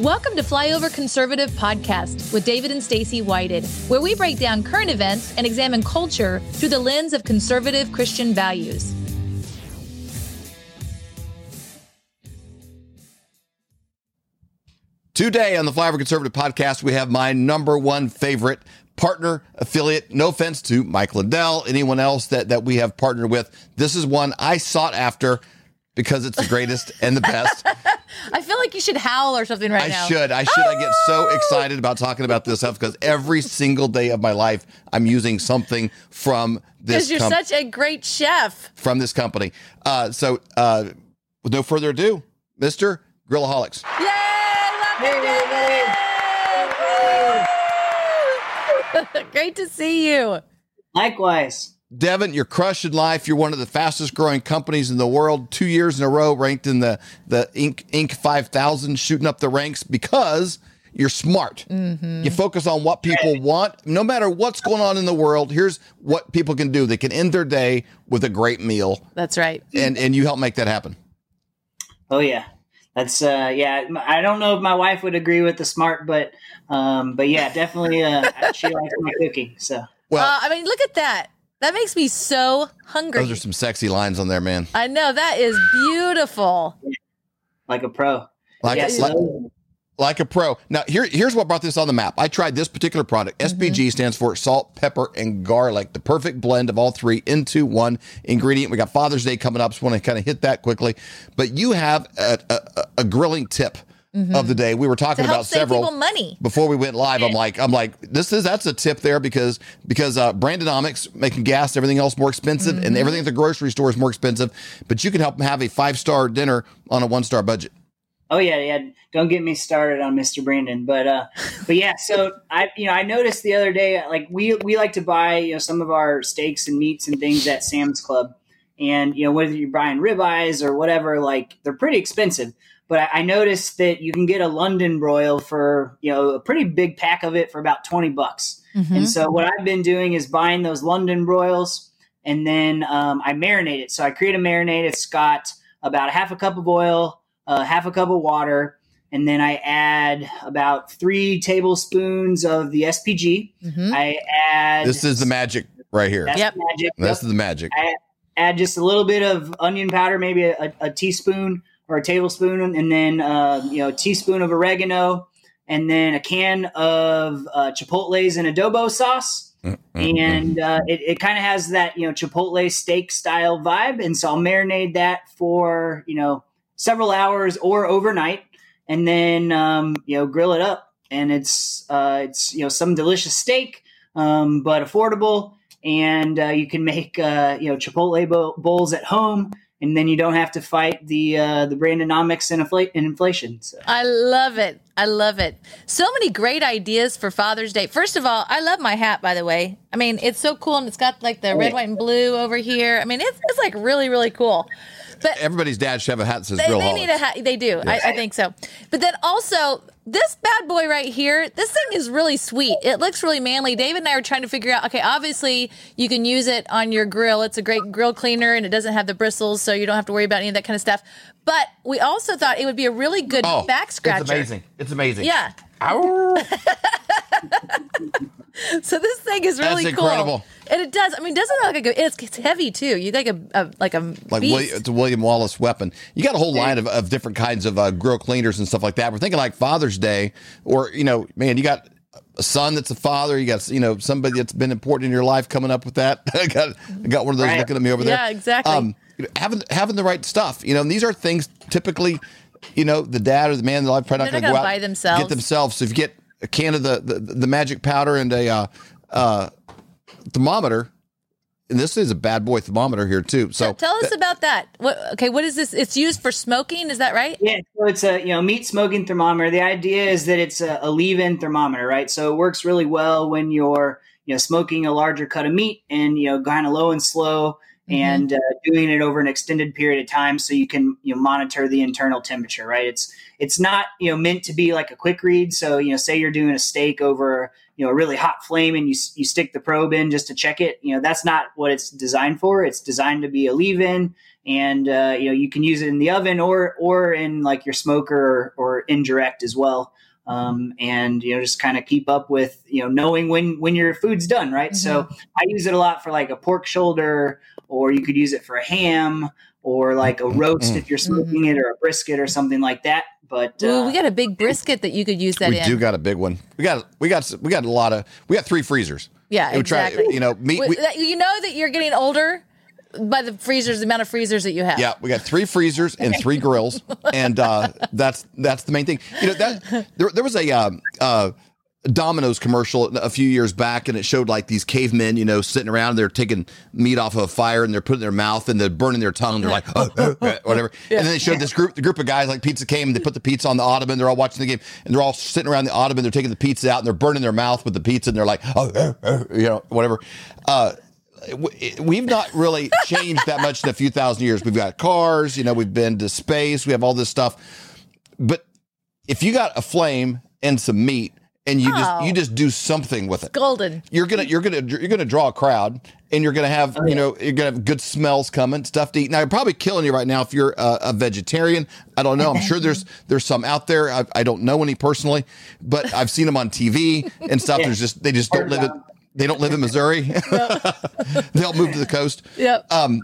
Welcome to Flyover Conservative Podcast with David and Stacy Whited, where we break down current events and examine culture through the lens of conservative Christian values. Today on the Flyover Conservative Podcast, we have my number one favorite partner affiliate. No offense to Mike Lindell, anyone else that, that we have partnered with. This is one I sought after because it's the greatest and the best. I feel like you should howl or something right I now. I should. I should. I get so excited about talking about this stuff because every single day of my life, I'm using something from this company. Because you're com- such a great chef. from this company. Uh, so, uh, with no further ado, Mister Grillaholics. Yay! Welcome, Great to see you. Likewise. Devin, you're crushing life. You're one of the fastest growing companies in the world. Two years in a row, ranked in the the Inc. Inc. 5000, shooting up the ranks because you're smart. You focus on what people want. No matter what's going on in the world, here's what people can do. They can end their day with a great meal, That's right. and and you help make that happen. Oh yeah. That's uh yeah, I don't know if my wife would agree with the smart, but um but yeah, definitely uh she likes my cooking. So Well, uh, I mean, look at that. That makes me so hungry. those are some sexy lines on there, man. I know that is beautiful. like a pro. Like, yeah, like, like a pro. Now, here, here's what brought this on the map. I tried this particular product. Mm-hmm. SPG stands for salt, pepper, and garlic, the perfect blend of all three into one ingredient. We got Father's Day coming up, so I want to kind of hit that quickly. But you have a, a, a grilling tip of the day. We were talking To help about save several people money. before we went live. I'm like, I'm like, this is that's a tip there because because uh, Brandonomics making gas, everything else more expensive, and everything at the grocery store is more expensive. But you can help them have a five star dinner on a one star budget. Oh yeah, yeah. Don't get me started on Mr. Brandon, but uh, but yeah. So I, you know, I noticed the other day, like we we like to buy you know some of our steaks and meats and things at Sam's Club, and you know whether you're buying ribeyes or whatever, like they're pretty expensive. But I, I noticed that you can get a London broil for you know a pretty big pack of it for about twenty bucks. Mm-hmm. And so what I've been doing is buying those London broils, and then um, I marinate it. So I create a marinade. It's got about a half a cup of oil, uh, half a cup of water, and then I add about three tablespoons of the SPG. Mhm. I add This is the magic right here. that's Yep. magic. This Yep. is the magic. I add just a little bit of onion powder, maybe a, a teaspoon or a tablespoon, and then uh, you know a teaspoon of oregano, and then a can of uh, chipotles and adobo sauce. And uh, it, it kind of has that you know chipotle steak style vibe, and so I'll marinate that for you know several hours or overnight, and then um, you know grill it up, and it's uh, it's you know some delicious steak, um, but affordable, and uh, you can make uh, you know chipotle bo- bowls at home, and then you don't have to fight the uh, the Brandonomics and, infl- and inflation. So. I love it. I love it. So many great ideas for Father's Day. First of all, I love my hat, by the way. I mean, it's so cool and it's got like the red, white, and blue over here. I mean, it's, it's like really, really cool. But Everybody's dad should have a hat that says they, grill they need a hat. They do. I, I think so. But then also, this bad boy right here, this thing is really sweet. It looks really manly. David and I were trying to figure out okay, obviously, you can use it on your grill. It's a great grill cleaner and it doesn't have the bristles, so you don't have to worry about any of that kind of stuff. But we also thought it would be a really good oh, back scratcher. Oh, It's amazing. It's amazing. Yeah. Ow. So this thing is really That's cool. incredible. And it does. I mean, doesn't it look like a, it's, it's heavy too. You like a, a like a Like beast. William, it's a William Wallace weapon. You got a whole line of, of different kinds of uh, grill cleaners and stuff like that. We're thinking like Father's Day, or you know, man, you got a son that's a father. You got you know somebody that's been important in your life coming up with that. I got I got one of those Right. looking at me over there. Yeah, exactly. Um, having having the right stuff. You know, and these are things typically. You know, the dad or the man in the life probably not They're going not to go out buy themselves. get themselves. So if you get a can of the the, the magic powder and a uh, uh, thermometer, and this is a bad boy thermometer here too. So Tell us about that. What? Okay, what is this? It's used for smoking. Is that right? Yeah, so it's a you know meat smoking thermometer. The idea is that it's a, a leave-in thermometer, right? So it works really well when you're you know smoking a larger cut of meat and you know kind of low and slow and uh, doing it over an extended period of time, so you can you know monitor the internal temperature, right? It's it's not you know meant to be like a quick read. So you know, say you're doing a steak over you know a really hot flame and you you stick the probe in just to check it. You know that's not what it's designed for. It's designed to be a leave-in, and uh, you know you can use it in the oven or or in like your smoker or, or indirect as well. Um, and you know just kind of keep up with you know knowing when when your food's done right? Mm-hmm. so i use it a lot for like a pork shoulder or you could use it for a ham or like a roast mm-hmm. if you're smoking it or a brisket or something like that. But uh, Ooh, we got a big brisket that you could use that we in. do got a big one. We got we got we got a lot of we got three freezers. Yeah exactly try, you know meat we, you know that you're getting older by the freezers, the amount of freezers that you have. Yeah, we got three freezers and three grills, and uh, that's that's the main thing. You know that there, there was a uh, uh, Domino's commercial a few years back, and it showed like these cavemen, you know, sitting around. They're taking meat off of a fire, and they're putting their mouth, and they're burning their tongue. They're like, oh, oh, oh, whatever. Yeah. And then they showed this group, the group of guys like pizza came, and they put the pizza on the ottoman. They're all watching the game, and they're all sitting around the ottoman. They're taking the pizza out, and they're burning their mouth with the pizza, and they're like, oh you know, whatever. Uh, we've not really changed that much in a few thousand years. We've got cars, you know, we've been to space, we have all this stuff. But if you got a flame and some meat and you oh, just you just do something with it. Golden. You're gonna you're gonna you're gonna draw a crowd and you're gonna have oh, you know you're gonna have good smells coming, stuff to eat. Now, I'm probably killing you right now if you're a, a vegetarian. I don't know. I'm sure there's there's some out there. I, I, don't know any personally, but I've seen them on TV and stuff. Yeah. There's just they just don't live it they don't live in Missouri. They'll move to the coast. Yep. Um,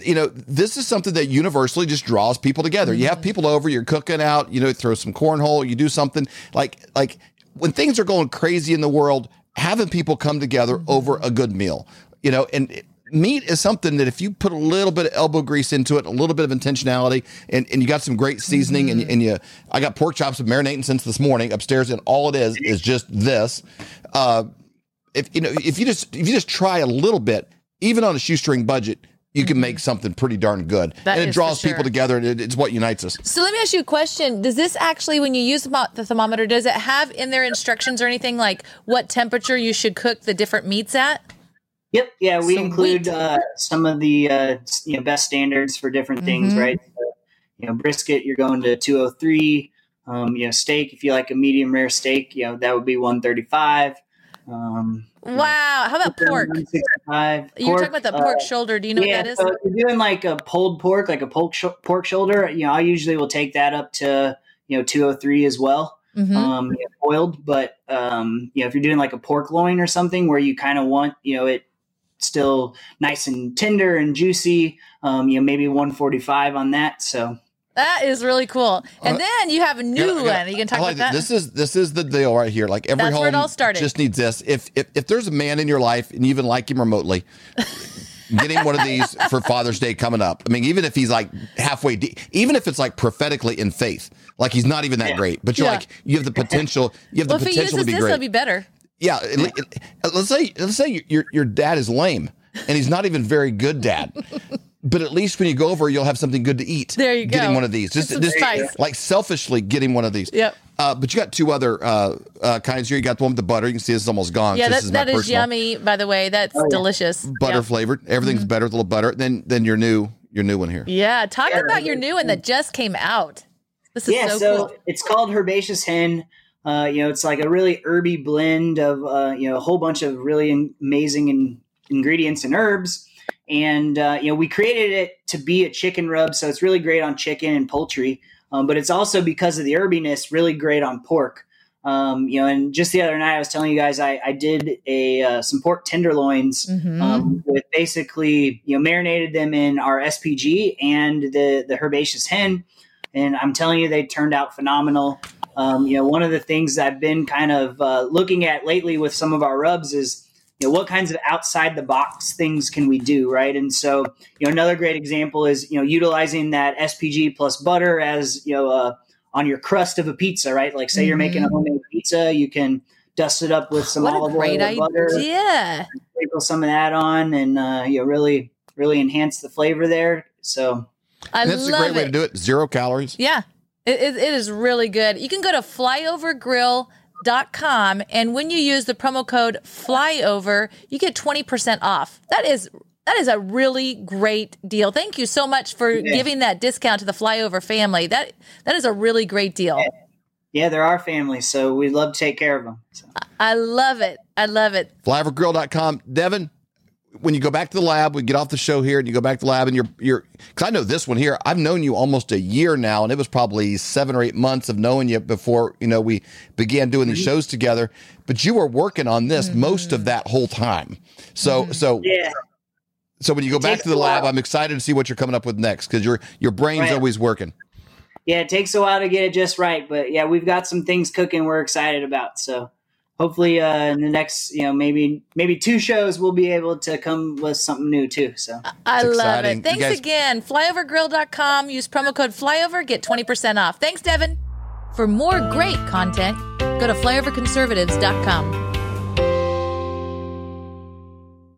you know, this is something that universally just draws people together. Mm-hmm. You have people over, you're cooking out, you know, throw some cornhole, you do something like like when things are going crazy in the world, having people come together mm-hmm. over a good meal. You know, and meat is something that if you put a little bit of elbow grease into it, a little bit of intentionality, and, and you got some great seasoning, mm-hmm. and, and you, I got pork chops marinating since this morning upstairs, and all it is is just this. Uh, if you know if you just if you just try a little bit, even on a shoestring budget, you can make mm-hmm. something pretty darn good. That and it draws sure. people together and it, it's what unites us. So let me ask you a question. Does this actually, when you use the thermometer, does it have in their instructions or anything like what temperature you should cook the different meats at? Yep. Yeah, we include uh, some of the uh, you know best standards for different things, mm-hmm. right? So, you know, brisket, you're going to 203. Um, you know, steak, if you like a medium rare steak, you know that would be 135. Um, wow. How about pork? You were talking about the pork uh, shoulder. Do you know yeah, what that is? So you're doing like a pulled pork, like a pork, sh- pork shoulder. You know, I usually will take that up to, you know, 203 as well. Mm-hmm. Um, you know, boiled, but um, you know, if you're doing like a pork loin or something where you kind of want, you know, it still nice and tender and juicy, um, you know, maybe 145 on that. So that is really cool. And uh, then you have a new yeah, yeah. one. You can talk like about that. This is this is the deal right here. Like every That's home where it all started. just needs this. If, if if there's a man in your life and you even like him remotely, getting one of these for Father's Day coming up. I mean, even if he's like halfway deep, even if it's like prophetically in faith, like he's not even that yeah. great, but you're yeah. like you have the potential. You have well, the potential to be this, great. It'll be better. Yeah, it, it, let's say let's say your your dad is lame and he's not even very good dad but at least when you go over, you'll have something good to eat. There you go. Getting one of these, just, just nice. like selfishly getting one of these. Yep. Uh, but you got two other uh, uh, kinds here. You got the one with the butter. You can see this is almost gone. Yeah, that, is, that is yummy. By the way, that's oh, delicious. Butter yep. flavored. Everything's mm-hmm. better with a little butter. Then then your new your new one here. Yeah, talk yeah, about your new one that just came out. This is yeah, so, so cool. It's called Herbaceous Hen. Uh, you know, it's like a really herby blend of uh, you know a whole bunch of really amazing in- ingredients and herbs and uh, you know we created it to be a chicken rub, so it's really great on chicken and poultry. Um, but it's also because of the herbiness, really great on pork. Um, you know, and just the other night I was telling you guys I, I did a uh, some pork tenderloins mm-hmm. um, with basically you know marinated them in our SPG and the the herbaceous hen, and I'm telling you they turned out phenomenal. Um, you know, one of the things I've been kind of uh, looking at lately with some of our rubs is you know, what kinds of outside the box things can we do, right? And so, you know, another great example is, you know, utilizing that SPG plus butter as, you know, uh, on your crust of a pizza, right? Like say mm-hmm. you're making a mm-hmm. homemade pizza, you can dust it up with some what olive oil and butter. Yeah. Sprinkle some of that on and, uh, you know, really, really enhance the flavor there. So I and that's a great it. way to do it. Zero calories. Yeah. It, it, it is really good. You can go to Flyover dot com and when you use the promo code flyover you get 20% off that is that is a really great deal thank you so much for yeah. giving that discount to the flyover family that that is a really great deal yeah, yeah they're our family so we love to take care of them so. I love it. I love it. Flyovergrill.com. Devin, when you go back to the lab, we get off the show here and you go back to the lab and you're, you're, cause I know this one here. I've known you almost a year now and it was probably seven or eight months of knowing you before, you know, we began doing these shows together, but you were working on this most of mm-hmm. that whole time. So, mm-hmm. so, Yeah. so when you go back to the lab. I'm excited to see what you're coming up with next because your, your brain's Right. always working. Yeah, it takes a while to get it just right, but yeah, we've got some things cooking we're excited about. So hopefully uh, in the next, you know, maybe maybe two shows we'll be able to come with something new too. So I It's love exciting. it. Thanks You guys- again. Flyovergrill.com. Use promo code flyover. Get 20% off. Thanks, Devin. For more great content, go to flyoverconservatives.com.